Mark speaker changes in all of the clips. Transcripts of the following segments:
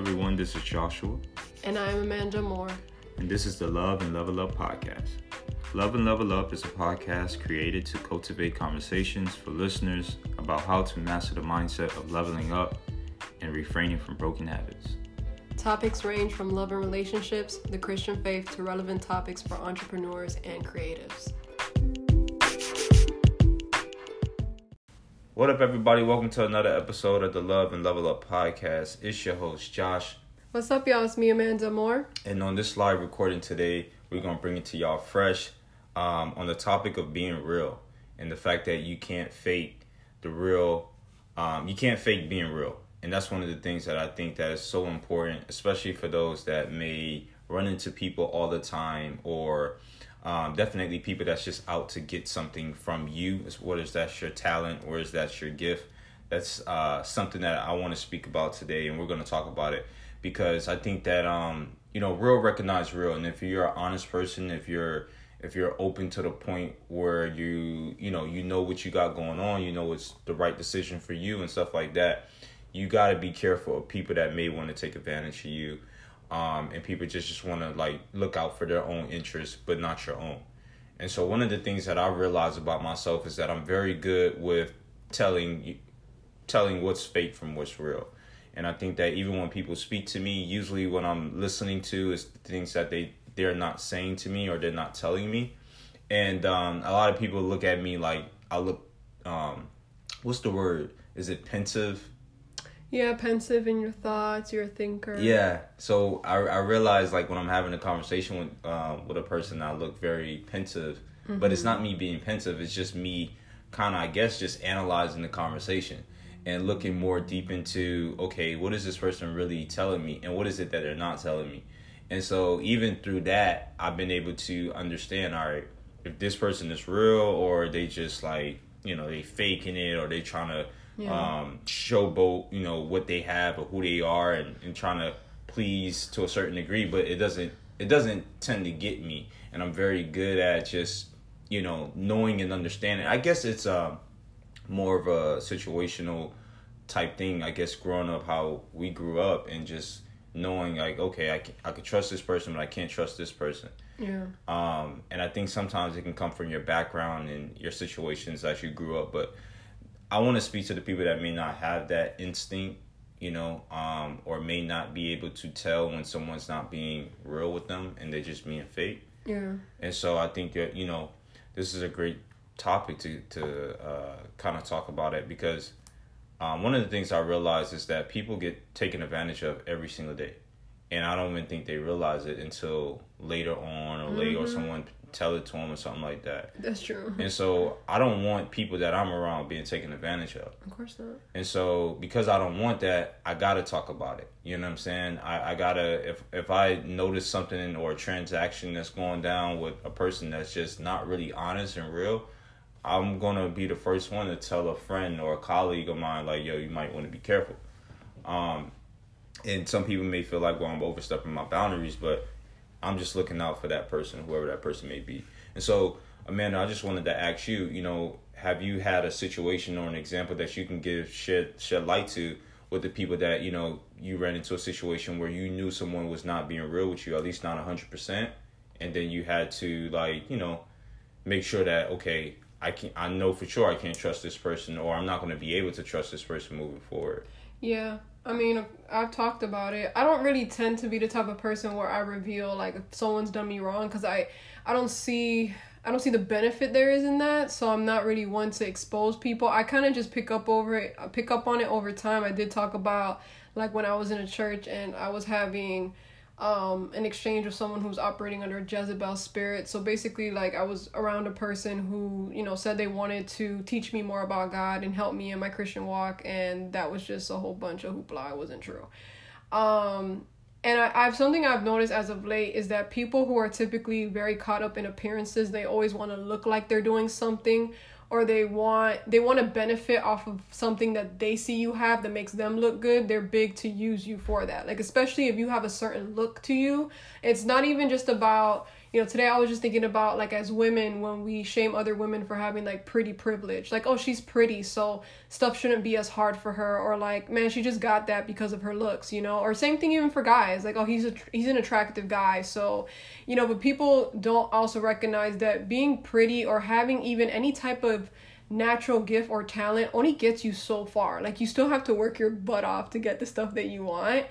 Speaker 1: everyone. This is Joshua.
Speaker 2: And I'm Amanda Amor.
Speaker 1: And this is the Love and Level Up podcast. Love and Level Up is a podcast created to cultivate conversations for listeners about how to master the mindset of leveling up and refraining from broken habits.
Speaker 2: Topics range from love and relationships, the Christian faith, to relevant topics for entrepreneurs and creatives.
Speaker 1: What up, everybody? Welcome to another episode of the Love and Level Up podcast. It's your host, Josh.
Speaker 2: What's up, y'all? It's me, Amanda Amor.
Speaker 1: And on this live recording today, we're going to bring it to y'all fresh um, on the topic of being real and the fact that you can't fake the real, um, you can't fake being real. And that's one of the things that I think that is so important, especially for those that may run into people all the time or um, definitely people that's just out to get something from you. As whether that's your talent or is that your gift. That's uh, something that I want to speak about today, and we're going to talk about it because I think that um, you know, real recognize real, and if you're an honest person, if you're if you're open to the point where you you know you know what you got going on, you know it's the right decision for you and stuff like that. You got to be careful of people that may want to take advantage of you um, and people just just want to like look out for their own interests, but not your own. And so one of the things that I realize about myself is that I'm very good with telling telling what's fake from what's real. And I think that even when people speak to me, usually what I'm listening to is things that they they're not saying to me or they're not telling me. And um, a lot of people look at me like I look um, what's the word? Is it pensive?
Speaker 2: Yeah, pensive in your thoughts. You're a thinker.
Speaker 1: Yeah. So I I realize like when I'm having a conversation with um with a person, I look very pensive, mm-hmm. but it's mm-hmm. not me being pensive. It's just me kind of I guess just analyzing the conversation and looking more deep into okay, what is this person really telling me, and what is it that they're not telling me. And so even through that, I've been able to understand. All right, if this person is real, or they just like you know they faking it, or they trying to yeah. um, showboat, you know, what they have or who they are, and, and trying to please to a certain degree. But it doesn't it doesn't tend to get me, and I'm very good at just you know knowing and understanding. I guess it's uh, more of a situational type thing. I guess growing up how we grew up and just knowing like okay I can, I could trust this person but I can't trust this person.
Speaker 2: Yeah.
Speaker 1: Um and I think sometimes it can come from your background and your situations as you grew up but I want to speak to the people that may not have that instinct, you know, um, or may not be able to tell when someone's not being real with them and they're just being fake.
Speaker 2: Yeah.
Speaker 1: And so I think that you know, this is a great topic to to uh, kind of talk about it because um, one of the things I realize is that people get taken advantage of every single day, and I don't even think they realize it until later on or mm-hmm. late or someone tell it to them or something like that.
Speaker 2: That's true.
Speaker 1: And so I don't want people that I'm around being taken advantage of.
Speaker 2: Of course not.
Speaker 1: And so because I don't want that, I gotta talk about it. You know what I'm saying? I, I gotta if if I notice something or a transaction that's going down with a person that's just not really honest and real, I'm gonna be the first one to tell a friend or a colleague of mine like, yo, you might want to be careful. Um, and some people may feel like, well, I'm overstepping my boundaries, but I'm just looking out for that person, whoever that person may be. And so, Amanda, I just wanted to ask you, you know, have you had a situation or an example that you can give shed shed light to with the people that you know you ran into a situation where you knew someone was not being real with you, at least not hundred percent, and then you had to like you know make sure that okay, I can I know for sure I can't trust this person, or I'm not going to be able to trust this person moving forward.
Speaker 2: Yeah, I mean, I've talked about it. I don't really tend to be the type of person where I reveal like if someone's done me wrong because I, I don't see, I don't see the benefit there is in that. So I'm not really one to expose people. I kind of just pick up over it, pick up on it over time. I did talk about like when I was in a church and I was having um, in exchange with someone who's operating under Jezebel spirit. So basically, like I was around a person who you know said they wanted to teach me more about God and help me in my Christian walk, and that was just a whole bunch of hoopla. It wasn't true. Um, and I, I've something I've noticed as of late is that people who are typically very caught up in appearances, they always want to look like they're doing something or they want they want to benefit off of something that they see you have that makes them look good they're big to use you for that. Like especially if you have a certain look to you it's not even just about you know, today I was just thinking about like as women when we shame other women for having like pretty privilege. Like, oh, she's pretty, so stuff shouldn't be as hard for her or like, man, she just got that because of her looks, you know? Or same thing even for guys. Like, oh, he's a he's an attractive guy, so, you know, but people don't also recognize that being pretty or having even any type of natural gift or talent only gets you so far. Like you still have to work your butt off to get the stuff that you want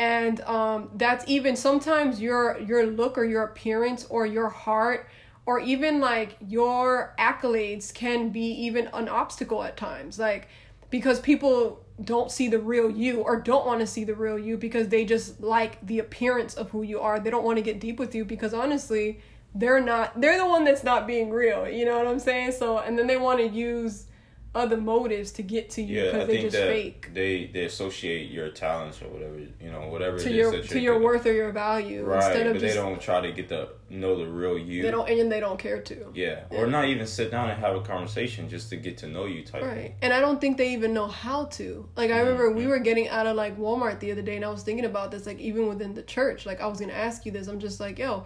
Speaker 2: and um, that's even sometimes your your look or your appearance or your heart or even like your accolades can be even an obstacle at times. Like because people don't see the real you or don't want to see the real you because they just like the appearance of who you are. They don't want to get deep with you because honestly they're not they're the one that's not being real. You know what i'm saying? So and then they want to use other motives to get to you because
Speaker 1: I
Speaker 2: they just
Speaker 1: that
Speaker 2: fake.
Speaker 1: they they associate your talents or whatever you know whatever
Speaker 2: to
Speaker 1: it is
Speaker 2: your to your worth or your value
Speaker 1: right
Speaker 2: instead of
Speaker 1: but
Speaker 2: just
Speaker 1: they don't try to get to know the real you.
Speaker 2: They don't and they don't care to.
Speaker 1: Yeah or not even sit down and have a conversation just to get to know you type
Speaker 2: right and i don't think they even know how to. Like i remember we
Speaker 1: Mhm.
Speaker 2: were getting out of like walmart the other day and i was thinking about this like even within the church. Like i was gonna ask you this. I'm just like yo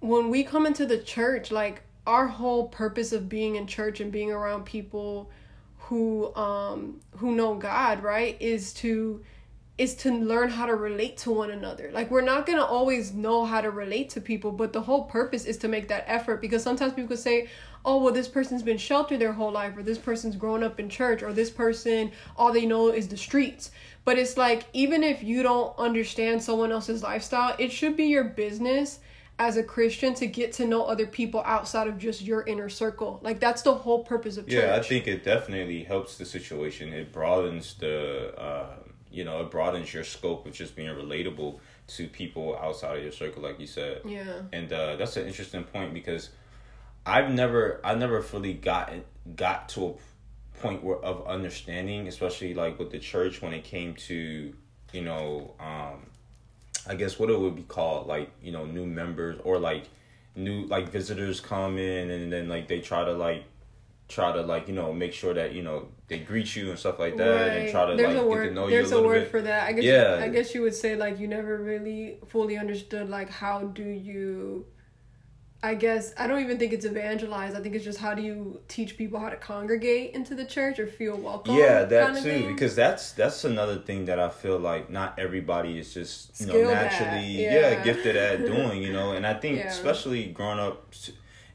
Speaker 2: when we come into the church like our whole purpose of being in church and being around people who um who know god right is to is to learn how to relate to one another. Like we're not gonna always know how to relate to people, but the whole purpose is to make that effort because sometimes people could say, Oh, well this person's been sheltered their whole life, or this person's grown up in church, or this person all they know is the streets. But it's like even if you don't understand someone else's lifestyle, it should be your business as a Christian to get to know other people outside of just your inner circle. Like that's the whole purpose of church.
Speaker 1: yeah I think it definitely helps the situation it broadens the uh, you know it broadens your scope of just being relatable to people outside of your circle like you said
Speaker 2: Yeah.
Speaker 1: and uh, that's an interesting point because I've never I never fully gotten got to a point where of understanding, especially like with the church when it came to you know um, I guess what it would be called like you know new members or like new like visitors come in and then like they try to like try to like you know make sure that you know they greet you and stuff like that and try to
Speaker 2: there's
Speaker 1: like
Speaker 2: a
Speaker 1: get to know you a
Speaker 2: there's a, word
Speaker 1: bit.
Speaker 2: for that. I guess
Speaker 1: Yeah.
Speaker 2: you, I guess you would say like you never really fully understood like how do you I guess I don't even think it's evangelize. I think it's just how do you teach people how to congregate into the church or feel welcome.
Speaker 1: yeah that too because that's that's another thing that i feel like not everybody is just you know
Speaker 2: Skilled
Speaker 1: naturally
Speaker 2: yeah.
Speaker 1: yeah. gifted at doing you know and i think
Speaker 2: Yeah.
Speaker 1: especially growing up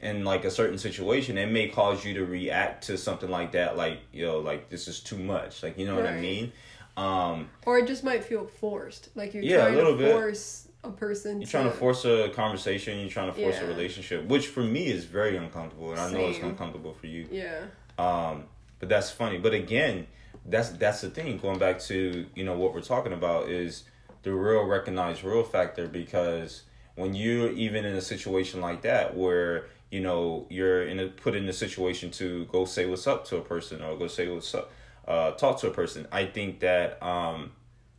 Speaker 1: in like a certain situation it may cause you to react to something like that like you know like this is too much like you know what i mean um
Speaker 2: or it just might feel forced. Like you're
Speaker 1: Yeah, a
Speaker 2: trying
Speaker 1: little
Speaker 2: to
Speaker 1: bit.
Speaker 2: force a person
Speaker 1: you're trying to force a conversation you're trying to force
Speaker 2: Yeah.
Speaker 1: a relationship which for me is very uncomfortable and i know it's uncomfortable for you
Speaker 2: Yeah.
Speaker 1: Um, but that's funny. But again, that's that's the thing. Going back to you know what we're talking about is the real recognized real factor because when you're even in a situation like that where you know you're in a put in a situation to go say what's up to a person or go say what's up uh talk to a person i think that um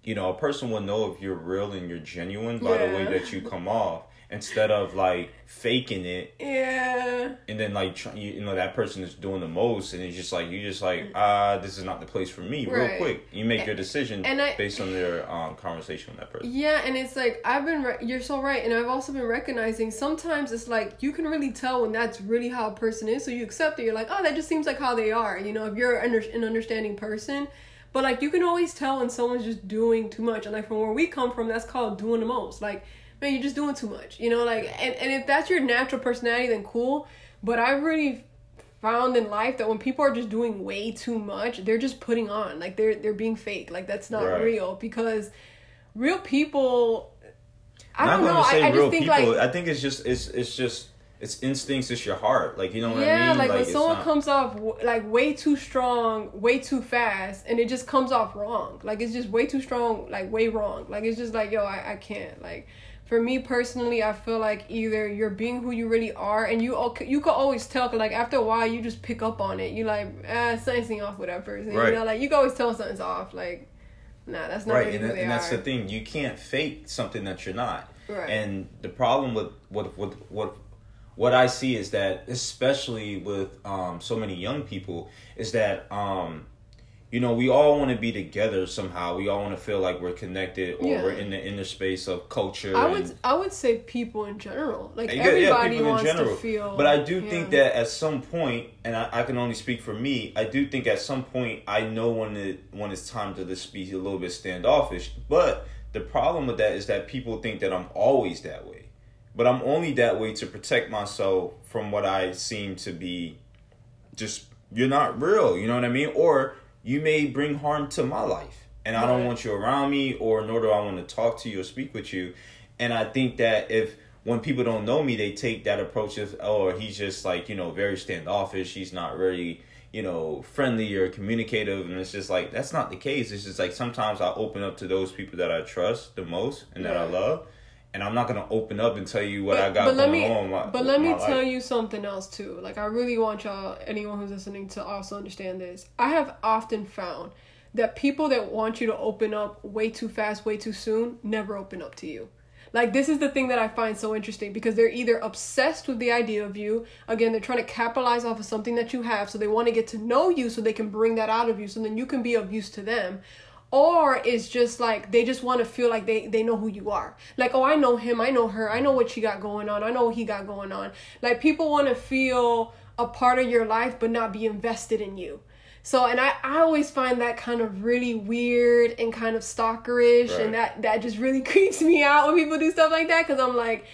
Speaker 1: you know a person will know if you're real and you're genuine by the way that you come off instead of like faking it
Speaker 2: Yeah.
Speaker 1: and then like try, you, you know that person is doing the most and it's just like you just like ah this is not the place for me real quick you make your decision
Speaker 2: and I-
Speaker 1: based on their um conversation with that person
Speaker 2: Yeah, and it's like I've been. Re- you're so right, and I've also been recognizing sometimes it's like you can really tell when that's really how a person is. So you accept it. You're like, oh, that just seems like how they are. You know, if you're under- an understanding person, but like you can always tell when someone's just doing too much. And like from where we come from, that's called doing the most. Like, man, you're just doing too much. You know, like, and and if that's your natural personality, then cool. But I really found in life that when people are just doing way too much, they're just putting on. Like they're they're being fake. Like that's not
Speaker 1: Right.
Speaker 2: real because real people I
Speaker 1: not
Speaker 2: don't know. I, I
Speaker 1: real
Speaker 2: just think
Speaker 1: people
Speaker 2: like
Speaker 1: i think it's just it's it's just it's instincts it's your heart like you know what
Speaker 2: yeah,
Speaker 1: i mean
Speaker 2: like, when someone
Speaker 1: not-
Speaker 2: comes off like way too strong, way too fast, and it just comes off wrong. Like it's just way too strong, like way wrong. Like it's just like yo, I, I can't. Like for me personally, I feel like either you're being who you really are, and you you could always tell. 'cause, like after a while, you just pick up on it. You like ah, something's off with that person.
Speaker 1: Right.
Speaker 2: You know, like you can always tell something's off. Like nah, that's not
Speaker 1: right
Speaker 2: really
Speaker 1: and, that, and that's the thing you can't fake something that you're not
Speaker 2: Right.
Speaker 1: and the problem with what what what what i see is that especially with um so many young people is that um you know, we all want to be together somehow. We all want to feel like we're connected or
Speaker 2: Yeah.
Speaker 1: we're in the inner space of culture.
Speaker 2: I would I would say people in general. Like
Speaker 1: yeah,
Speaker 2: everybody
Speaker 1: in
Speaker 2: wants
Speaker 1: general.
Speaker 2: to feel.
Speaker 1: But I do think that at some point, and I, I can only speak for me, I do think at some point I know when it when it's time to just be a little bit standoffish. But the problem with that is that people think that I'm always that way. But I'm only that way to protect myself from what I seem to be just you're not real, you know what I mean? Or you may bring harm to my life. And I don't want you around me or nor do I want to talk to you or speak with you. And I think that if when people don't know me, they take that approach of, oh, he's just like, you know, very standoffish. He's not really, you know, friendly or communicative. And it's just like, that's not the case. It's just like sometimes I open up to those people that I trust the most and that I love. And I'm not to open up and tell you what
Speaker 2: but,
Speaker 1: I got
Speaker 2: but let
Speaker 1: going
Speaker 2: me,
Speaker 1: on. My,
Speaker 2: but let me
Speaker 1: my
Speaker 2: tell you something else too. Like I really want y'all, anyone who's listening, to also understand this. I have often found that people that want you to open up way too fast, way too soon, never open up to you. Like this is the thing that I find so interesting because they're either obsessed with the idea of you. Again, they're trying to capitalize off of something that you have, so they want to get to know you, so they can bring that out of you, so then you can be of use to them or it's just like they just want to feel like they they know who you are. Like oh i know him i know her i know what she got going on i know what he got going on. Like people want to feel a part of your life but not be invested in you. So and i i always find that kind of really weird and kind of stalkerish
Speaker 1: Right.
Speaker 2: and that that just really creeps me out when people do stuff like that because i'm like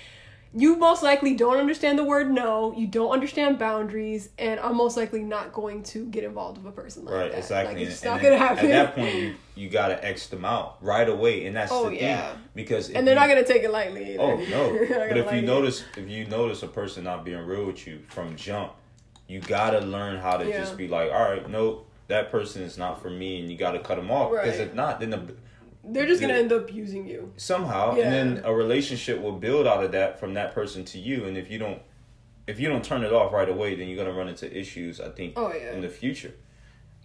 Speaker 2: you most likely don't understand the word no you don't understand boundaries and i'm most likely not going to get involved with a person like that.
Speaker 1: Right,
Speaker 2: that
Speaker 1: exactly.
Speaker 2: like, it's
Speaker 1: And-
Speaker 2: not
Speaker 1: and
Speaker 2: gonna happen
Speaker 1: At that point, you, you gotta X them out right away, and that's
Speaker 2: Oh,
Speaker 1: the
Speaker 2: yeah.
Speaker 1: thing. Because
Speaker 2: and they're
Speaker 1: you,
Speaker 2: not gonna take it lightly either.
Speaker 1: Oh no! But if you
Speaker 2: it.
Speaker 1: notice, if you notice a person not being real with you from jump, you gotta learn how to
Speaker 2: Yeah.
Speaker 1: just be like, all right, no, that person is not for me, and you gotta cut them off. Because
Speaker 2: Right.
Speaker 1: if not, then the,
Speaker 2: they're just gonna end up using you.
Speaker 1: somehow,
Speaker 2: Yeah.
Speaker 1: and then a relationship will build out of that from that person to you. And if you don't, if you don't turn it off right away, then you're gonna run into issues. I think
Speaker 2: Oh, yeah.
Speaker 1: in the future.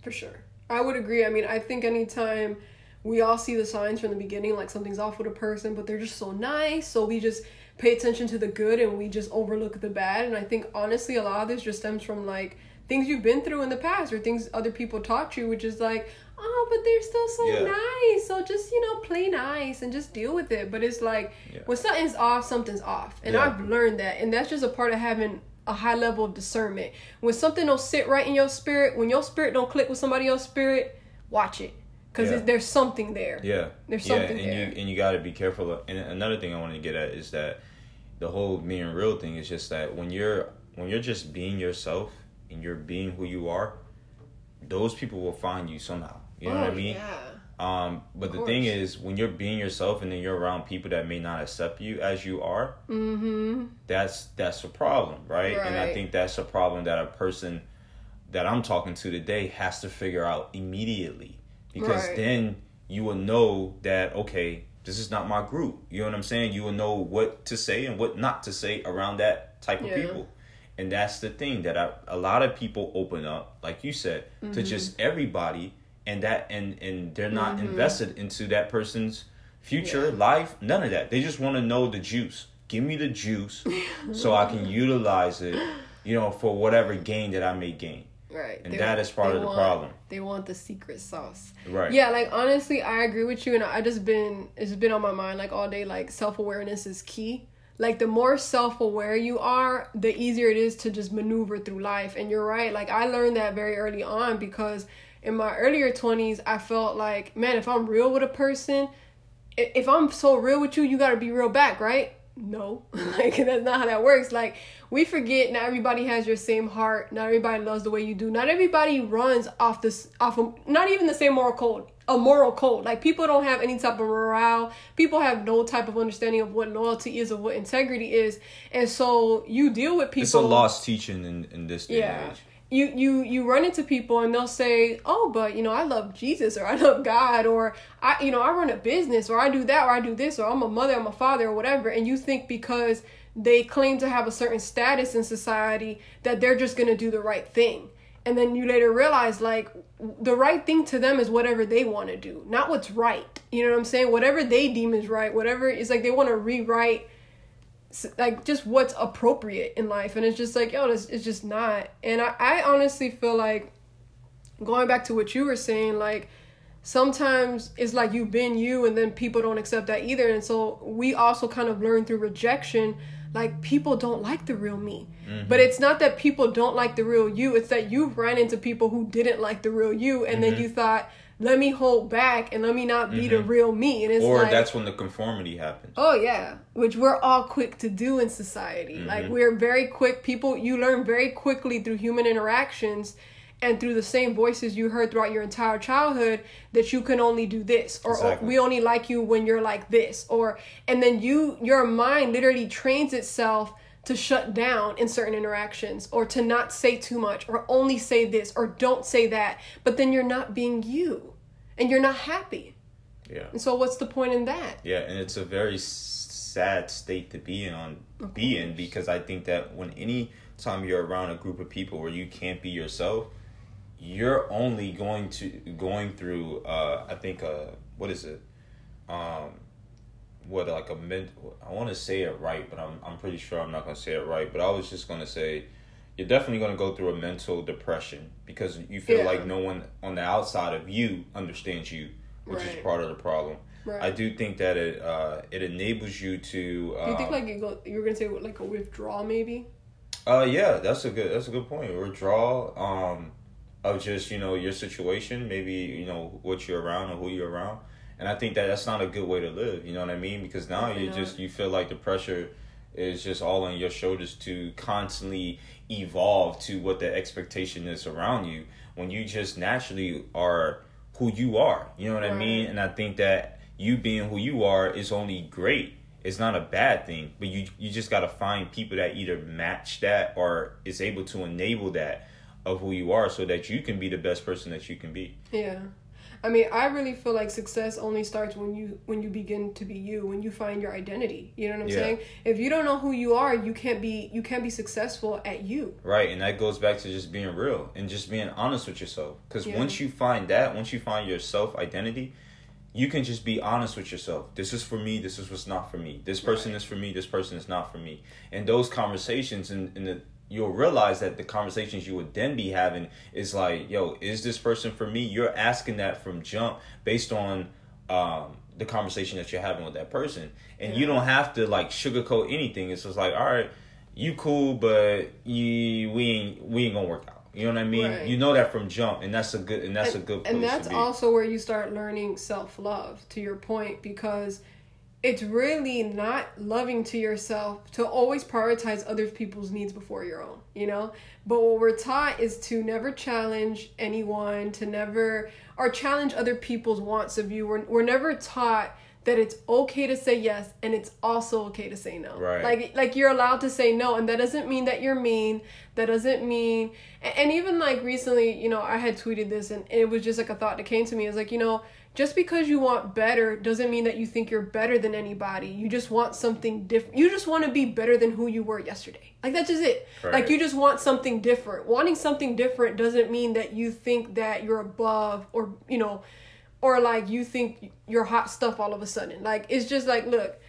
Speaker 2: For sure. I would agree. I mean, I think anytime we all see the signs from the beginning, like something's off with a person, but they're just so nice, so we just pay attention to the good and we just overlook the bad. And I think honestly, a lot of this just stems from like things you've been through in the past or things other people taught you, which is like, oh, but they're still so
Speaker 1: Yeah.
Speaker 2: nice. So just, you know, play nice and just deal with it. But it's like,
Speaker 1: Yeah.
Speaker 2: when something's off, something's off. And
Speaker 1: Yeah.
Speaker 2: I've learned that. And that's just a part of having a high level of discernment. When something don't sit right in your spirit, when your spirit don't click with somebody else's spirit, watch it. Because there's something there.
Speaker 1: Yeah,
Speaker 2: There's
Speaker 1: yeah,
Speaker 2: something
Speaker 1: and
Speaker 2: there.
Speaker 1: you and you got to be careful. Of, and another thing I wanted to get at is that the whole being real thing is just that when you're when you're just being yourself and you're being who you are, those people will find you somehow. You know what I
Speaker 2: Oh,
Speaker 1: mean?
Speaker 2: Yeah.
Speaker 1: Um, but the thing is, when you're being yourself and then you're around people that may not accept you as you are,
Speaker 2: Mm-hmm.
Speaker 1: that's that's a problem, right? And I think that's a problem that a person that I'm talking to today has to figure out immediately because
Speaker 2: Right.
Speaker 1: then you will know that okay, this is not my group. You know what I'm saying? You will know what to say and what not to say around that type of
Speaker 2: Yeah.
Speaker 1: people. And that's the thing that I, a lot of people open up, like you said, to
Speaker 2: Mm-hmm.
Speaker 1: just everybody, and that and and they're not mm-hmm. invested into that person's future
Speaker 2: Yeah.
Speaker 1: life. None of that. They just want to know the juice. Give me the juice, so I can utilize it, you know, for whatever gain that I may gain.
Speaker 2: Right.
Speaker 1: And that is part of the
Speaker 2: want-
Speaker 1: problem.
Speaker 2: They want the secret sauce.
Speaker 1: Right.
Speaker 2: Yeah, like honestly, I agree with you, and I just been it's been on my mind like all day. Like self awareness is key. Like the more self aware you are, the easier it is to just maneuver through life. And you're right. Like I learned that very early on because in my earlier twenties, I felt like, man, if I'm real with a person, if I'm so real with you, you gotta be real back, right? No, like that's not how that works. Like we forget, not everybody has your same heart. Not everybody loves the way you do. Not everybody runs off this, off of not even the same moral code. A moral code. Like people don't have any type of morale. People have no type of understanding of what loyalty is or what integrity is, and so you deal with people.
Speaker 1: It's a lost teaching in, in this day
Speaker 2: Yeah.
Speaker 1: and age.
Speaker 2: You you you run into people and they'll say, "Oh, but you know, I love Jesus or I love God or I you know, I run a business or I do that or I do this or I'm a mother, I'm a father or whatever." And you think because they claim to have a certain status in society that they're just going to do the right thing. And then you later realize like the right thing to them is whatever they want to do, not what's right. You know what I'm saying? Whatever they deem is right, whatever it's like they want to rewrite like just what's appropriate in life and it's just like yo this it's just not and I, I honestly feel like going back to what you were saying, like sometimes it's like you've been you and then people don't accept that either. And so we also kind of learn through rejection like people don't like the real me. Mm-hmm. But it's not that people don't like the real you, it's that you ran into people who didn't like the real you and mm-hmm. then you thought let me hold back and let me not be mm-hmm. the real me. And it's
Speaker 1: or
Speaker 2: like,
Speaker 1: that's when the conformity happens.
Speaker 2: Oh yeah, which we're all quick to do in society. Mm-hmm. Like we're very quick. People you learn very quickly through human interactions and through the same voices you heard throughout your entire childhood that you can only do this or, exactly. or, we only like you when you're like this or and then you your mind literally trains itself to shut down in certain interactions or to not say too much or only say this or don't say that but then you're not being you and you're not happy.
Speaker 1: Yeah.
Speaker 2: And so what's the point in that?
Speaker 1: Yeah and it's a very sad state to be in on be in because i think that when any time you're around a group of people where you can't be yourself you're only going to going through uh i think uh what is it? Um what like a ment i want to say it right but i'm i'm pretty sure i'm not going to say it right but i was just going to say you're definitely going to go through a mental depression because you feel yeah. like no one on the outside of you understands you which right. is part of the problem right. i do think that it uh it enables you to
Speaker 2: uh, do you think um, like you go you were going to say like a withdrawal maybe
Speaker 1: uh yeah that's a good that's a good point withdrawal um of just you know your situation, maybe you know what you're around or who you're around, and I think that that's not a good way to live. You know what I mean? Because now you just you feel like the pressure is just all on your shoulders to constantly evolve to what the expectation is around you when you just naturally are who you are. You know what right. I mean? And I think that you being who you are is only great. It's not a bad thing, but you you just got to find people that either match that or is able to enable that of who you are so that you can be the best person that you can be.
Speaker 2: Yeah. I mean, I really feel like success only starts when you when you begin to be you, when you find your identity. You know what I'm yeah. saying? If you don't know who you are, you can't be you can't be successful at you.
Speaker 1: Right, and that goes back to just being real and just being honest with yourself. Cuz yeah. once you find that, once you find your self identity, you can just be honest with yourself. This is for me. This is what's not for me. This person right. is for me. This person is not for me. And those conversations and, and the you'll realize that the conversations you would then be having is like, yo, is this person for me? You're asking that from jump based on um, the conversation that you're having with that person. And yeah. you don't have to like sugarcoat anything. It's just like, all right, you cool, but you we ain't we ain't gonna work out. You know what I mean? Right. You know that from jump, and that's a good and that's
Speaker 2: and,
Speaker 1: a good.
Speaker 2: and that's also where you start learning self love. To your point, because it's really not loving to yourself to always prioritize other people's needs before your own, you know? But what we're taught is to never challenge anyone, to never, or challenge other people's wants of you. We're, we're never taught that it's okay to say yes and it's also okay to say no.
Speaker 1: Right.
Speaker 2: Like like you're allowed to say no and that doesn't mean that you're mean. That doesn't mean and, and even like recently, you know, I had tweeted this and it was just like a thought that came to me. It's like, you know, just because you want better doesn't mean that you think you're better than anybody. You just want something different. You just want to be better than who you were yesterday. Like that's just it. Right. Like you just want something different. Wanting something different doesn't mean that you think that you're above or, you know, or like you think you're hot stuff all of a sudden. Like it's just like, look,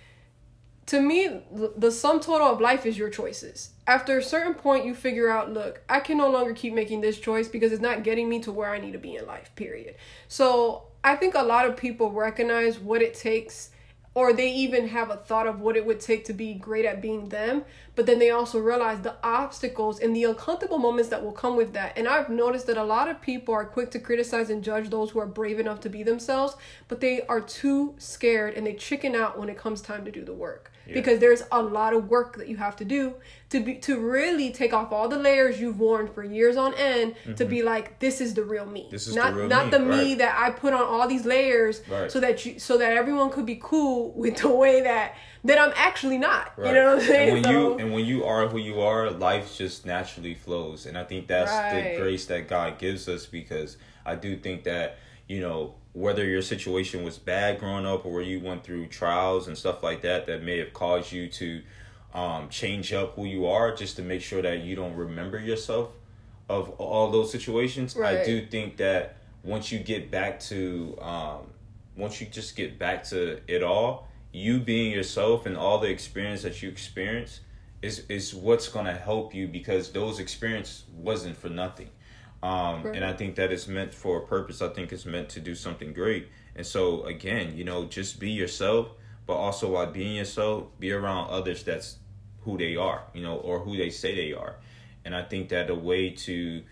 Speaker 2: to me, the sum total of life is your choices. After a certain point, you figure out, look, I can no longer keep making this choice because it's not getting me to where I need to be in life, period. So I think a lot of people recognize what it takes or they even have a thought of what it would take to be great at being them but then they also realize the obstacles and the uncomfortable moments that will come with that. And i've noticed that a lot of people are quick to criticize and judge those who are brave enough to be themselves but they are too scared and they chicken out when it comes time to do the work yeah. because there's a lot of work that you have to do to be to really take off all the layers you've worn for years on end mm-hmm. to be like this is the real me
Speaker 1: this is
Speaker 2: not
Speaker 1: the real
Speaker 2: not
Speaker 1: me.
Speaker 2: the
Speaker 1: right.
Speaker 2: me that i put on all these layers right. so that you so that everyone could be cool with the way that that i'm actually not right. you know what i'm saying
Speaker 1: and when so, you and when you are who you are life just naturally flows and i think that's the grace that god gives us because i do think that you know whether your situation was bad growing up or where you went through trials and stuff like that that may have caused you to um, change up who you are just to make sure that you don't remember yourself of all those situations. Right. I do think that once you get back to, um, once you just get back to it all, you being yourself and all the experience that you experience is is what's gonna help you because those experience wasn't for nothing. Um,
Speaker 2: Right.
Speaker 1: and I think that it's meant for a purpose. I think it's meant to do something great. And so again, you know, just be yourself, but also while being yourself, be around others that's who they are, you know, or who they say they are. And I think that a way to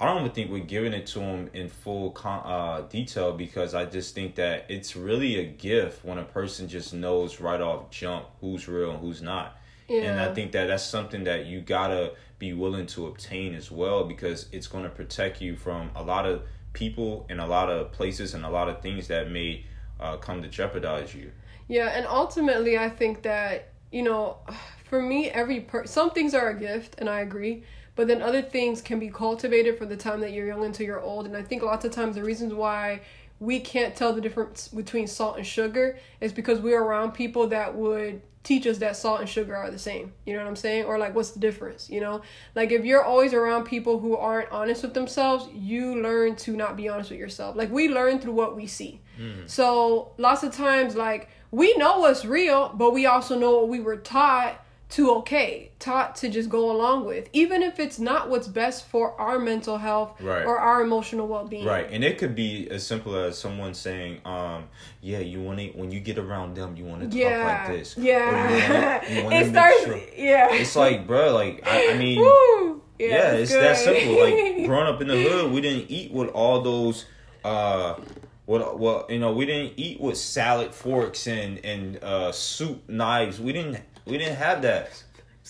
Speaker 1: I don't even think we're giving it to them in full con- uh, detail because I just think that it's really a gift when a person just knows right off jump who's real and who's not. And I think that that's something that you gotta be willing to obtain as well because it's going to protect you from a lot of people and a lot of places and a lot of things that may uh, come to jeopardize you.
Speaker 2: Yeah, and ultimately, I think that you know, for me, every per some things are a gift, and I agree. But then other things can be cultivated from the time that you're young until you're old, and I think lots of times the reasons why we can't tell the difference between salt and sugar is because we're around people that would teach us that salt and sugar are the same. You know what I'm saying? Or like what's the difference, you know? Like if you're always around people who aren't honest with themselves, you learn to not be honest with yourself. Like we learn through what we see. Mm. So lots of times like we know what's real, but we also know what we were taught to okay, taught to just go along with, even if it's not what's best for our mental health
Speaker 1: Right.
Speaker 2: or our emotional well being.
Speaker 1: Right, and it could be as simple as someone saying, um, "Yeah, you want to when you get around them, you want to talk
Speaker 2: Yeah.
Speaker 1: like this."
Speaker 2: Yeah.
Speaker 1: you wanna- you wanna
Speaker 2: it starts.
Speaker 1: sure-
Speaker 2: Yeah.
Speaker 1: It's like, bro, like I, I mean,
Speaker 2: Woo!
Speaker 1: yeah, it's that simple. Like growing up in the hood, we didn't eat with all those. uh what well you know we didn't eat with salad forks and and uh soup knives we didn't we didn't have that.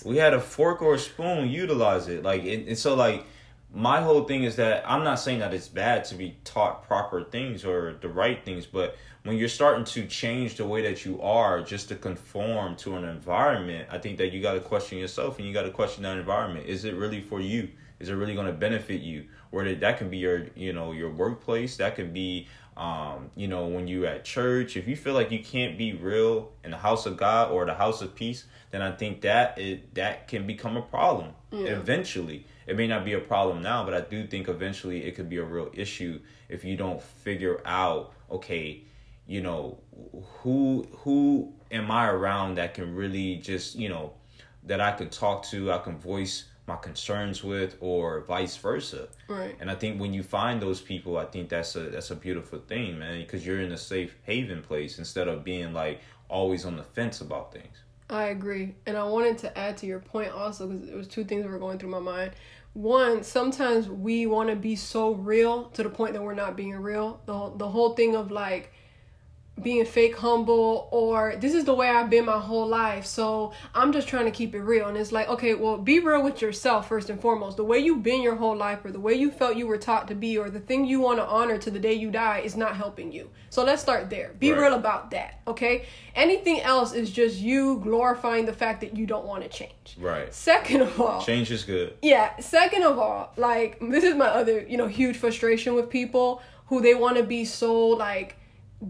Speaker 1: We had a fork or a spoon utilize it. Like and, and so like my whole thing is that i'm not saying that it's bad to be taught proper things or the right things but when you're starting to change the way that you are just to conform to an environment i think that you got to question yourself and you got to question that environment. Is it really for you? Is it really going to benefit you? Or that that can be your you know your workplace that can be um you know when you at church if you feel like you can't be real in the house of god or the house of peace then i think that it that can become a problem eventually. It may not be a problem now but i do think eventually it could be a real issue if you don't figure out okay you know who who am i around that can really just you know that i can talk to i can voice my concerns with or vice versa
Speaker 2: Right.
Speaker 1: and i think when you find those people i think that's a that's a beautiful thing man because you're in a safe haven place instead of being like always on the fence about things
Speaker 2: I agree. And I wanted to add to your point also because there was two things that were going through my mind. One, sometimes we want to be so real to the point that we're not being real. The whole, the whole thing of like being fake humble or this is the way I've been my whole life. So I'm just trying to keep it real. And it's like, okay, well, be real with yourself first and foremost. The way you've been your whole life or the way you felt you were taught to be or the thing you want to honor to the day you die is not helping you. So let's start there. Be
Speaker 1: Right.
Speaker 2: real about that, okay? Anything else is just you glorifying the fact that you don't want to change.
Speaker 1: right
Speaker 2: Second of all,
Speaker 1: change is good
Speaker 2: yeah. Second of all, like this is my other, you know, huge frustration with people who they want to be so like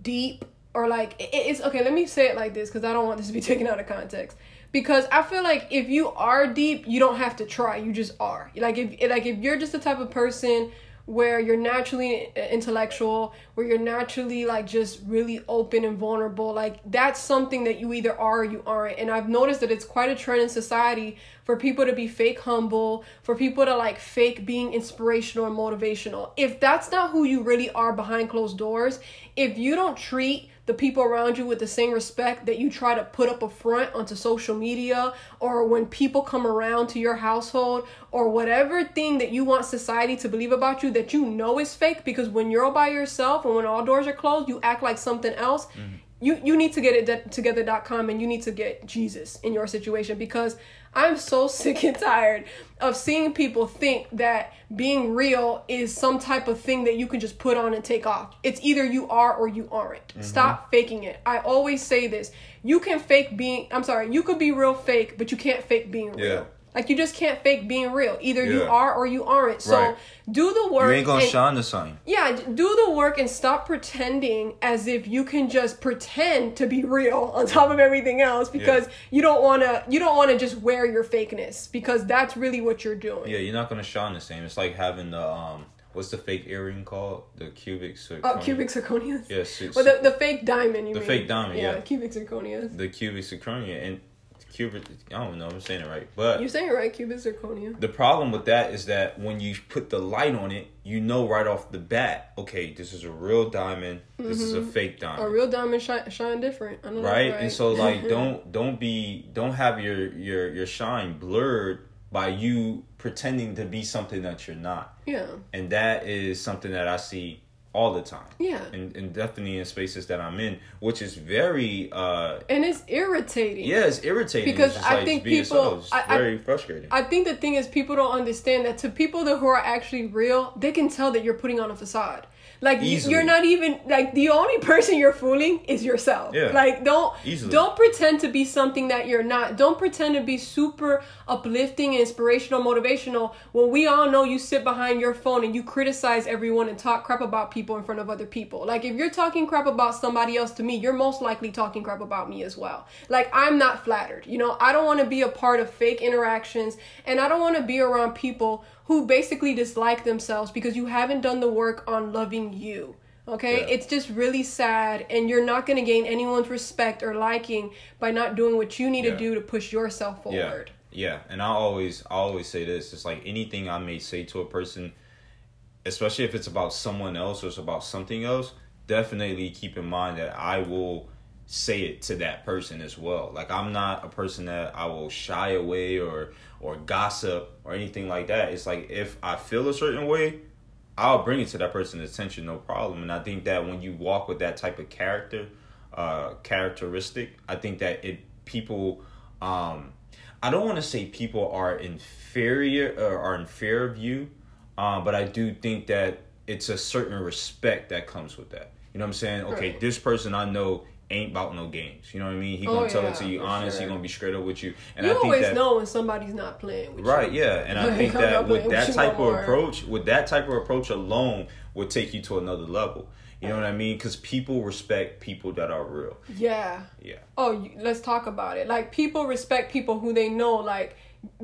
Speaker 2: deep or like it- it's okay. Let me say it like this because I don't want this to be taken out of context. Because I feel like if you are deep, you don't have to try. You just are. Like if like if you're just the type of person where you're naturally uh, intellectual, where you're naturally like just really open and vulnerable, like that's something that you either are or you aren't. And I've noticed that it's quite a trend in society for people to be fake humble, for people to like fake being inspirational and motivational. If that's not who you really are behind closed doors, if you don't treat the people around you with the same respect that you try to put up a front onto social media or when people come around to your household or whatever thing that you want society to believe about you that you know is fake because when you're all by yourself and when all doors are closed you act like something else mm-hmm. You you need to get it de- together.com and you need to get Jesus in your situation because I'm so sick and tired of seeing people think that being real is some type of thing that you can just put on and take off. It's either you are or you aren't. Mm-hmm. Stop faking it. I always say this. You can fake being I'm sorry, you could be real fake, but you can't fake being real.
Speaker 1: Yeah.
Speaker 2: Like you just can't fake being real. Either you are or you aren't. So
Speaker 1: Right.
Speaker 2: do the work.
Speaker 1: you ain't gonna
Speaker 2: and-
Speaker 1: shine the sign
Speaker 2: yeah, do the work and stop pretending as if you can just pretend to be real on top of everything else because you don't want to you don't want to just wear your fakeness because that's really what you're doing.
Speaker 1: yeah you're not gonna shine the same it's like having the um what's the fake earring called the cubic
Speaker 2: Oh,
Speaker 1: zirconia.
Speaker 2: cubic zirconias.
Speaker 1: yes it's-
Speaker 2: Well, the, the fake diamond, you
Speaker 1: The
Speaker 2: mean.
Speaker 1: fake diamond, yeah.
Speaker 2: cubic zirconia.
Speaker 1: the cubic zirconia and cubic. I don't know. I'm saying it right, but
Speaker 2: you're saying it right, cubic zirconia.
Speaker 1: the problem with that is that when you put the light on it, you know right off the bat, okay, this is a real diamond. This is a fake diamond.
Speaker 2: Mm-hmm. A real diamond shine, shine different. I know
Speaker 1: right?
Speaker 2: right.
Speaker 1: And so like don't don't be don't have your your your shine blurred by you pretending to be something that you're not.
Speaker 2: yeah,
Speaker 1: And that is something that I see all the time.
Speaker 2: yeah.
Speaker 1: And, and definitely in spaces that I'm in, which is very uh
Speaker 2: And it's irritating.
Speaker 1: yeah, it's irritating.
Speaker 2: Because
Speaker 1: It's
Speaker 2: I
Speaker 1: like,
Speaker 2: think people-
Speaker 1: yourself. It's
Speaker 2: I- I-
Speaker 1: very frustrating.
Speaker 2: I think the thing is people don't understand that to people that who are actually real, they can tell that you're putting on a facade. Like
Speaker 1: Easily.
Speaker 2: you're not even like the only person you're fooling is yourself.
Speaker 1: Yeah.
Speaker 2: Like don't
Speaker 1: Easily.
Speaker 2: don't pretend to be something that you're not. Don't pretend to be super uplifting, inspirational, motivational when we all know you sit behind your phone and you criticize everyone and talk crap about people in front of other people. Like if you're talking crap about somebody else to me, you're most likely talking crap about me as well. Like I'm not flattered. You know, I don't want to be a part of fake interactions and I don't want to be around people who basically dislike themselves because you haven't done the work on loving you. Okay?
Speaker 1: Yeah.
Speaker 2: It's just really sad and you're not going to gain anyone's respect or liking by not doing what you need
Speaker 1: Yeah.
Speaker 2: to do to push yourself forward.
Speaker 1: yeah.
Speaker 2: forward.
Speaker 1: Yeah. And I always I always say this. It's like anything I may say to a person, especially if it's about someone else or it's about something else, definitely keep in mind that I will say it to that person as well. Like I'm not a person that I will shy away or or gossip or anything like that. It's like if I feel a certain way, I'll bring it to that person's attention, no problem. And I think that when you walk with that type of character, uh, characteristic, I think that it people, um, I don't want to say people are inferior or are in fear of you, um, but I do think that it's a certain respect that comes with that. You know what I'm saying? Okay,
Speaker 2: Right.
Speaker 1: this person I know ain't about no games. You know what I mean? He
Speaker 2: Oh,
Speaker 1: gonna tell
Speaker 2: yeah,
Speaker 1: it to you honest. He gonna be straight up with you. And
Speaker 2: you
Speaker 1: I think
Speaker 2: always
Speaker 1: that
Speaker 2: know when somebody's not playing with
Speaker 1: Right,
Speaker 2: you. Right?
Speaker 1: Yeah, and I think that with that type of approach, with that type of approach alone, would take you to another level. You know what I mean? Because people respect people that are real.
Speaker 2: Yeah.
Speaker 1: Yeah,
Speaker 2: Oh, let's talk about it. Like people respect people who they know like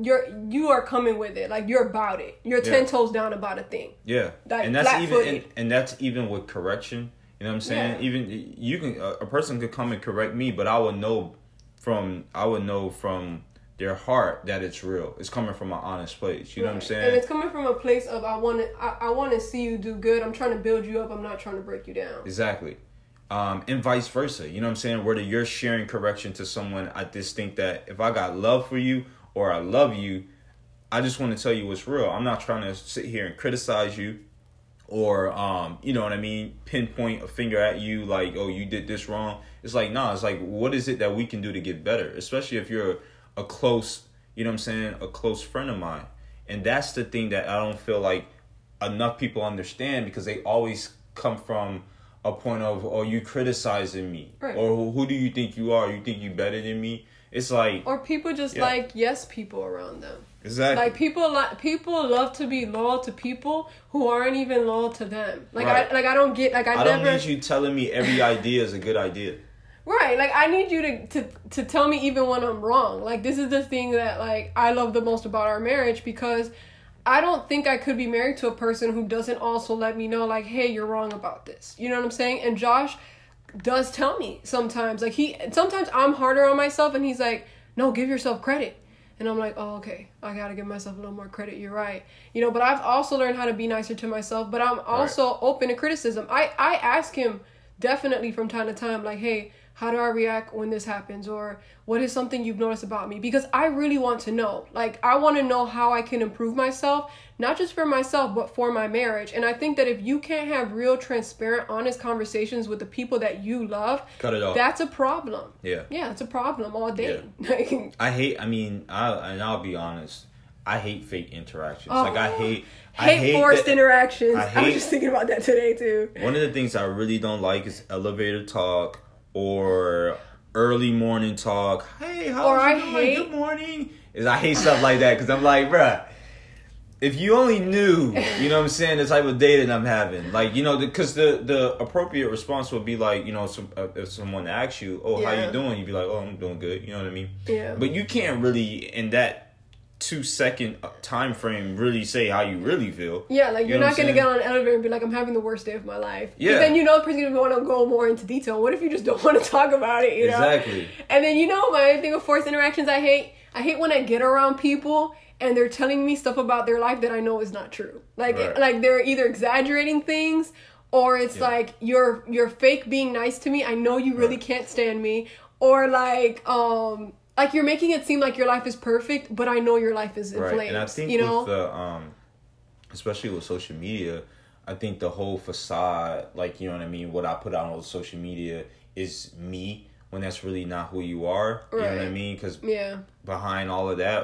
Speaker 2: you're you are coming with it. Like you're about it. You're ten
Speaker 1: Yeah.
Speaker 2: toes down about a thing.
Speaker 1: yeah,
Speaker 2: Like,
Speaker 1: and that's even and, and that's even with correction. You know what I'm saying?
Speaker 2: Yeah.
Speaker 1: Even you can a, a person could come and correct me, but I would know from I would know from their heart that it's real. It's coming from an honest place. You know what I'm saying?
Speaker 2: And it's coming from a place of I want to I, I want to see you do good. I'm trying to build you up. I'm not trying to break you down.
Speaker 1: Exactly. Um, and vice versa. You know what I'm saying? Whether you're sharing correction to someone, I just think that if I got love for you or I love you, I just want to tell you what's real. I'm not trying to sit here and criticize you or um, you know what I mean, pinpoint a finger at you like, oh, you did this wrong. It's like, nah, it's like what is it that we can do to get better? Especially if you're a close, you know what I'm saying, a close friend of mine. And that's the thing that I don't feel like enough people understand because they always come from a point of oh you criticizing me
Speaker 2: Right.
Speaker 1: or who, do you think you are you think you better than me it's like
Speaker 2: Or people just
Speaker 1: Yeah.
Speaker 2: like yes people around them.
Speaker 1: Exactly
Speaker 2: Like people like people love to be loyal to people who aren't even loyal to them. Like
Speaker 1: Right.
Speaker 2: I like I don't get like I,
Speaker 1: I don't
Speaker 2: never
Speaker 1: need you telling me every idea is a good idea
Speaker 2: Right, like I need you to, to to tell me even when I'm wrong. Like this is the thing that like I love the most about our marriage because I don't think I could be married to a person who doesn't also let me know like, hey, you're wrong about this. You know what I'm saying? And Josh does tell me sometimes. Like he sometimes I'm harder on myself and he's like, no, give yourself credit. And I'm like, oh, okay, I gotta give myself a little more credit. You're right, you know. But I've also learned how to be nicer to myself. But I'm also open to criticism. I I ask him definitely from time to time, like, hey, how do I react when this happens, or what is something you've noticed about me? Because I really want to know. Like, I want to know how I can improve myself, not just for myself, but for my marriage. And I think that if you can't have real, transparent, honest conversations with the people that you love,
Speaker 1: cut it off
Speaker 2: that's a problem.
Speaker 1: yeah
Speaker 2: Yeah, it's a problem all day. Like,
Speaker 1: i hate i mean i and i'll be honest i hate fake interactions
Speaker 2: Oh,
Speaker 1: like i oh, hate i
Speaker 2: hate,
Speaker 1: hate
Speaker 2: forced
Speaker 1: that-
Speaker 2: interactions.
Speaker 1: I
Speaker 2: I, was just thinking about that today too.
Speaker 1: One of the things I really don't like is elevator talk or early morning talk. Hey, how
Speaker 2: are
Speaker 1: you doing?
Speaker 2: hate-
Speaker 1: Good morning. Is I hate stuff like that because I'm like, bruh. If you only knew, you know what I'm saying, the type of day that I'm having, like you know, because the, the appropriate response would be like, you know, some, uh, if someone asks you, "Oh, how you doing?" You'd be like, "Oh, I'm doing good," you know what I mean?
Speaker 2: Yeah.
Speaker 1: But you can't really in that two second uh, time frame really say how you really feel.
Speaker 2: Yeah, like
Speaker 1: You
Speaker 2: you're not gonna get on an elevator and be like, "I'm having the worst day of my life."
Speaker 1: Yeah.
Speaker 2: Then you know the person's gonna want to go more into detail. What if you just don't want to talk about it? You know.
Speaker 1: Exactly.
Speaker 2: And then you know my thing with forced interactions. I hate. I hate when I get around people and they're telling me stuff about their life that I know is not true. Like
Speaker 1: Right.
Speaker 2: like they're either exaggerating things or it's
Speaker 1: Yeah.
Speaker 2: like you're you're fake being nice to me. I know you really
Speaker 1: Right.
Speaker 2: can't stand me. Or like um like you're making it seem like your life is perfect, but I know your life is in
Speaker 1: right
Speaker 2: flames.
Speaker 1: and i think
Speaker 2: you know?
Speaker 1: with the um especially with social media i think the whole facade like you know what i mean what i put out on social media is me when that's really not who you are you know what i mean because
Speaker 2: yeah.
Speaker 1: behind all of that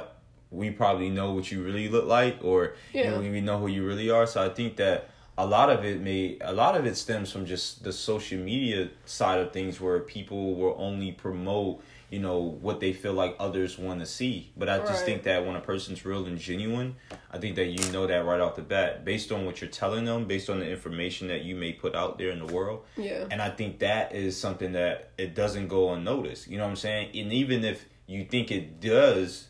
Speaker 1: we probably know what you really look like or you
Speaker 2: Yeah.
Speaker 1: know, we know who you really are so i think that a lot of it may a lot of it stems from just the social media side of things where people will only promote you know what they feel like others want to see but i just
Speaker 2: Right.
Speaker 1: think that when a person's real and genuine i think that you know that right off the bat based on what you're telling them based on the information that you may put out there in the world
Speaker 2: Yeah.
Speaker 1: and I think that is something that it doesn't go unnoticed. You know what I'm saying? And even if you think it does,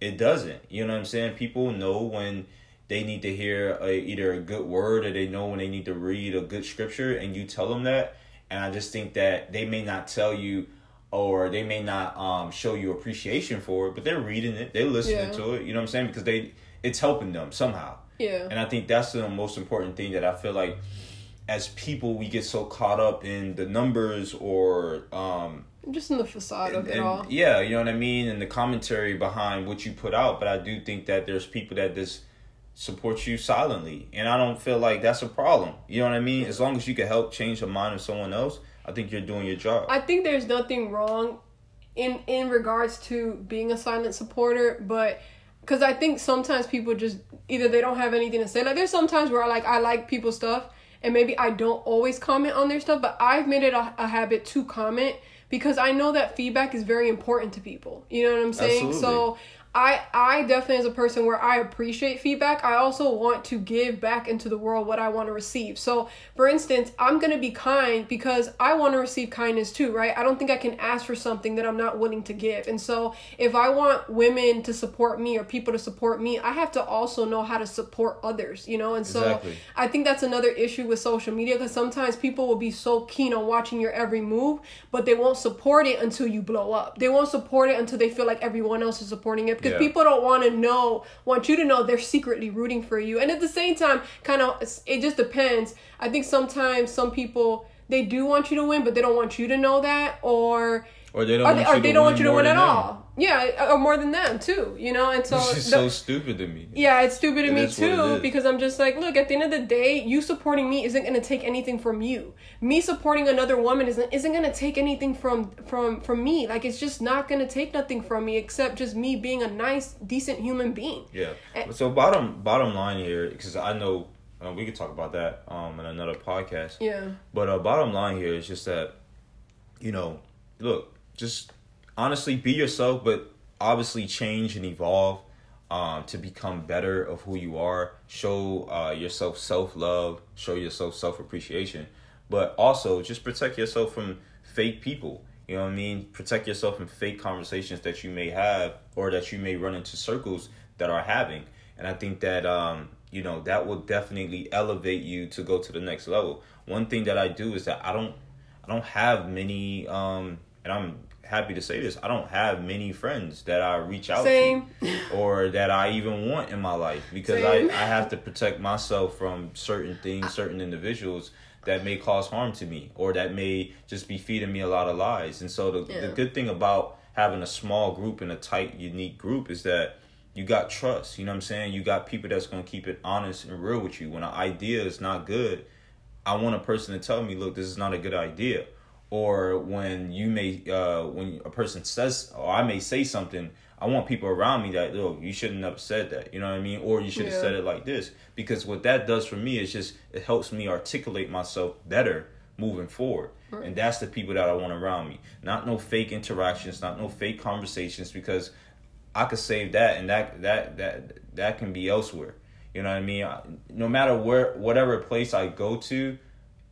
Speaker 1: it doesn't. You know what I'm saying? People know when they need to hear a, either a good word or they know when they need to read a good scripture and you tell them that. And I just think that they may not tell you or they may not um, show you appreciation for it, but they're reading it, they're listening
Speaker 2: Yeah.
Speaker 1: to it. You know what I'm saying? Because they it's helping them somehow.
Speaker 2: Yeah.
Speaker 1: And I think that's the most important thing that I feel like as people we get so caught up in the numbers or um
Speaker 2: just in the facade of it
Speaker 1: and-
Speaker 2: all.
Speaker 1: yeah, you know what I mean, and the commentary behind what you put out, but I do think that there's people that just support you silently. And I don't feel like that's a problem. You know what I mean? As long as you can help change the mind of someone else, I think you're doing your job.
Speaker 2: I think there's nothing wrong in in regards to being a silent supporter, but because I think sometimes people just either they don't have anything to say. Like there's sometimes where I like I like people's stuff, and maybe I don't always comment on their stuff, but I've made it a, a habit to comment because I know that feedback is very important to people. You know what I'm saying?
Speaker 1: Absolutely.
Speaker 2: So. I, I definitely as a person where I appreciate feedback, I also want to give back into the world what I want to receive. So, for instance, I'm going to be kind because I want to receive kindness too, right? I don't think I can ask for something that I'm not willing to give. And so, if I want women to support me or people to support me, I have to also know how to support others, you know? And so,
Speaker 1: Exactly.
Speaker 2: I think that's another issue with social media because sometimes people will be so keen on watching your every move, but they won't support it until you blow up. They won't support it until they feel like everyone else is supporting it because
Speaker 1: Yeah.
Speaker 2: people don't want to know, want you to know they're secretly rooting for you. And at the same time, kind of, it just depends. I think sometimes some people they do want you to win, but they don't want you to know that, or
Speaker 1: or they don't
Speaker 2: or
Speaker 1: want
Speaker 2: they,
Speaker 1: you
Speaker 2: or
Speaker 1: to
Speaker 2: they don't
Speaker 1: win
Speaker 2: want you to win at all. Yeah, or more than them too. You know, and so
Speaker 1: It's so stupid to me.
Speaker 2: yeah, it's stupid to me
Speaker 1: is what it
Speaker 2: too because I'm just like, look, at the end of the day, you supporting me isn't gonna take anything from you. Me supporting another woman isn't isn't gonna take anything from from from me. Like it's just not gonna take nothing from me except just me being a nice, decent human being.
Speaker 1: Yeah.
Speaker 2: And-
Speaker 1: So bottom bottom line here, because I know uh, we could talk about that um in another podcast.
Speaker 2: Yeah.
Speaker 1: But uh, bottom line here is just that, you know, look, just honestly be yourself, but obviously change and evolve um, to become better of who you are. Show uh, yourself self love. Show yourself self appreciation. But also just protect yourself from fake people. You know what I mean? Protect yourself from fake conversations that you may have or that you may run into circles that are having. And I think that um, you know that will definitely elevate you to go to the next level. One thing that I do is that I don't I don't have many um and I'm happy to say this, I don't have many friends that I reach out
Speaker 2: Same.
Speaker 1: to or that I even want in my life because
Speaker 2: Same.
Speaker 1: I, I have to protect myself from certain things, certain individuals that may cause harm to me or that may just be feeding me a lot of lies. And so the,
Speaker 2: Yeah.
Speaker 1: the good thing about having a small group and a tight, unique group is that you got trust. You know what I'm saying? You got people that's going to keep it honest and real with you. When an idea is not good, I want a person to tell me, look, this is not a good idea. Or when you may, uh, when a person says, or I may say something, I want people around me that, look, you shouldn't have said that. You know what I mean? Or you should have
Speaker 2: Yeah.
Speaker 1: said it like this. Because what that does for me is just, it helps me articulate myself better moving forward. And that's the people that I want around me. Not no fake interactions, not no fake conversations, because I could save that, and that that that that can be elsewhere. You know what I mean? I- No matter where, whatever place I go to,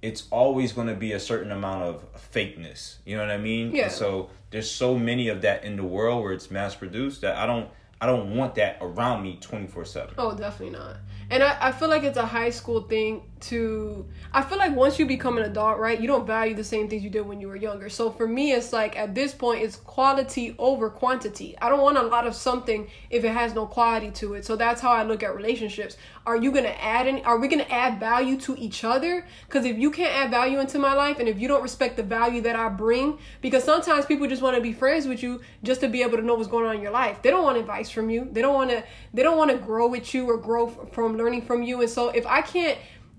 Speaker 1: it's always going to be a certain amount of fakeness. You know what I mean?
Speaker 2: Yeah.
Speaker 1: And so there's so many of that in the world where it's mass produced that I don't I don't want that around me 24 7.
Speaker 2: Oh, definitely not. And I, I feel like it's a high school thing to. I feel like once you become an adult, right, you don't value the same things you did when you were younger. So for me, it's like at this point, it's quality over quantity. I don't want a lot of something if it has no quality to it. So that's how I look at relationships. Are you gonna add any? Are we gonna add value to each other? Because if you can't add value into my life, and if you don't respect the value that I bring, because sometimes people just want to be friends with you just to be able to know what's going on in your life. They don't want advice from you. They don't want to. They don't want to grow with you or grow from learning from you. And so if I can't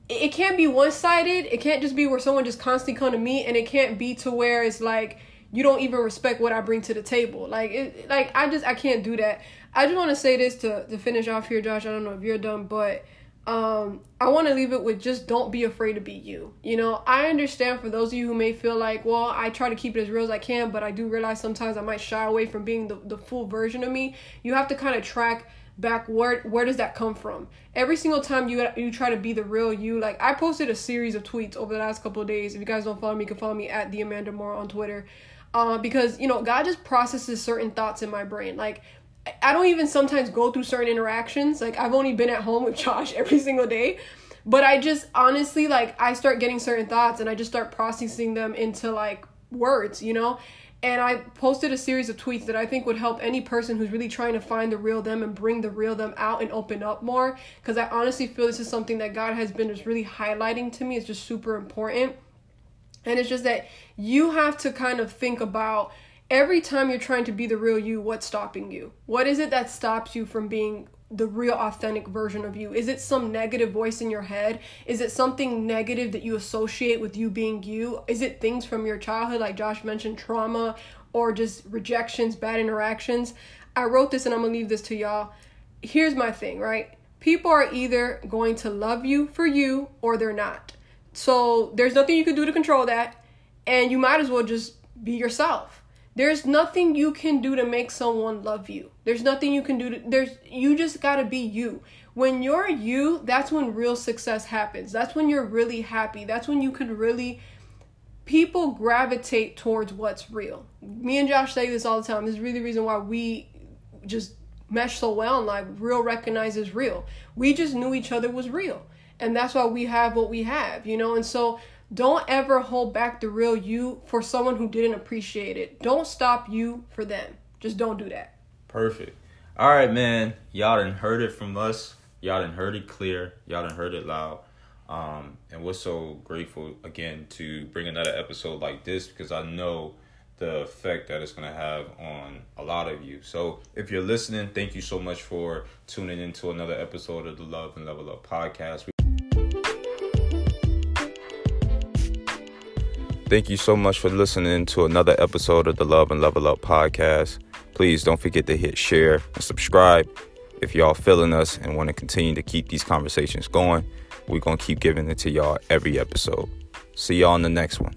Speaker 2: it can't be one sided. It can't just be where someone just constantly come to me, and it can't be to where it's like you don't even respect what I bring to the table. Like it, like I just I can't do that. I just want to say this to to finish off here, Josh. I don't know if you're done, but um I want to leave it with just don't be afraid to be you. You know, I understand for those of you who may feel like, well, I try to keep it as real as I can, but I do realize sometimes I might shy away from being the the full version of me. You have to kind of track back where where does that come from? Every single time you you try to be the real you like i posted a series of tweets over the last couple of days. If you guys don't follow me you can follow me at the Amanda Amor on twitter. Uh, because you know god just processes certain thoughts in my brain. Like i don't even sometimes go through certain interactions. Like i've only been at home with josh every single day. But i just honestly like i start getting certain thoughts and i just start processing them into like words you know and I posted a series of tweets that I think would help any person who's really trying to find the real them and bring the real them out and open up more. Because I honestly feel this is something that God has been just really highlighting to me. It's just super important. And it's just that you have to kind of think about every time you're trying to be the real you, what's stopping you? What is it that stops you from being the real authentic version of you? Is it some negative voice in your head? Is it something negative that you associate with you being you? Is it things from your childhood, like Josh mentioned, trauma or just rejections, bad interactions? I wrote this and I'm gonna leave this to y'all. Here's my thing, right? People are either going to love you for you or they're not. So there's nothing you can do to control that, and you might as well just be yourself there's nothing you can do to make someone love you. There's nothing you can do to there's you just got to be you. When you're you, that's when real success happens. That's when you're really happy. That's when you can really people gravitate towards what's real. Me and Josh say this all the time. This is really the reason why we just mesh so well and like real recognizes real. We just knew each other was real. And that's why we have what we have, you know? And so don't ever hold back the real you for someone who didn't appreciate it. Don't stop you for them. Just don't do that.
Speaker 1: Perfect. All right, man. Y'all done heard it from us. Y'all done heard it clear. Y'all done heard it loud. Um, and we're so grateful again to bring another episode like this because I know the effect that it's going to have on a lot of you. So if you're listening, thank you so much for tuning into another episode of the Love and Level Up podcast. Thank you so much for listening to another episode of the Love and Level Up podcast. Please don't forget to hit share and subscribe. If y'all feeling us and want to continue to keep these conversations going, we're going to keep giving it to y'all every episode. See y'all in the next one.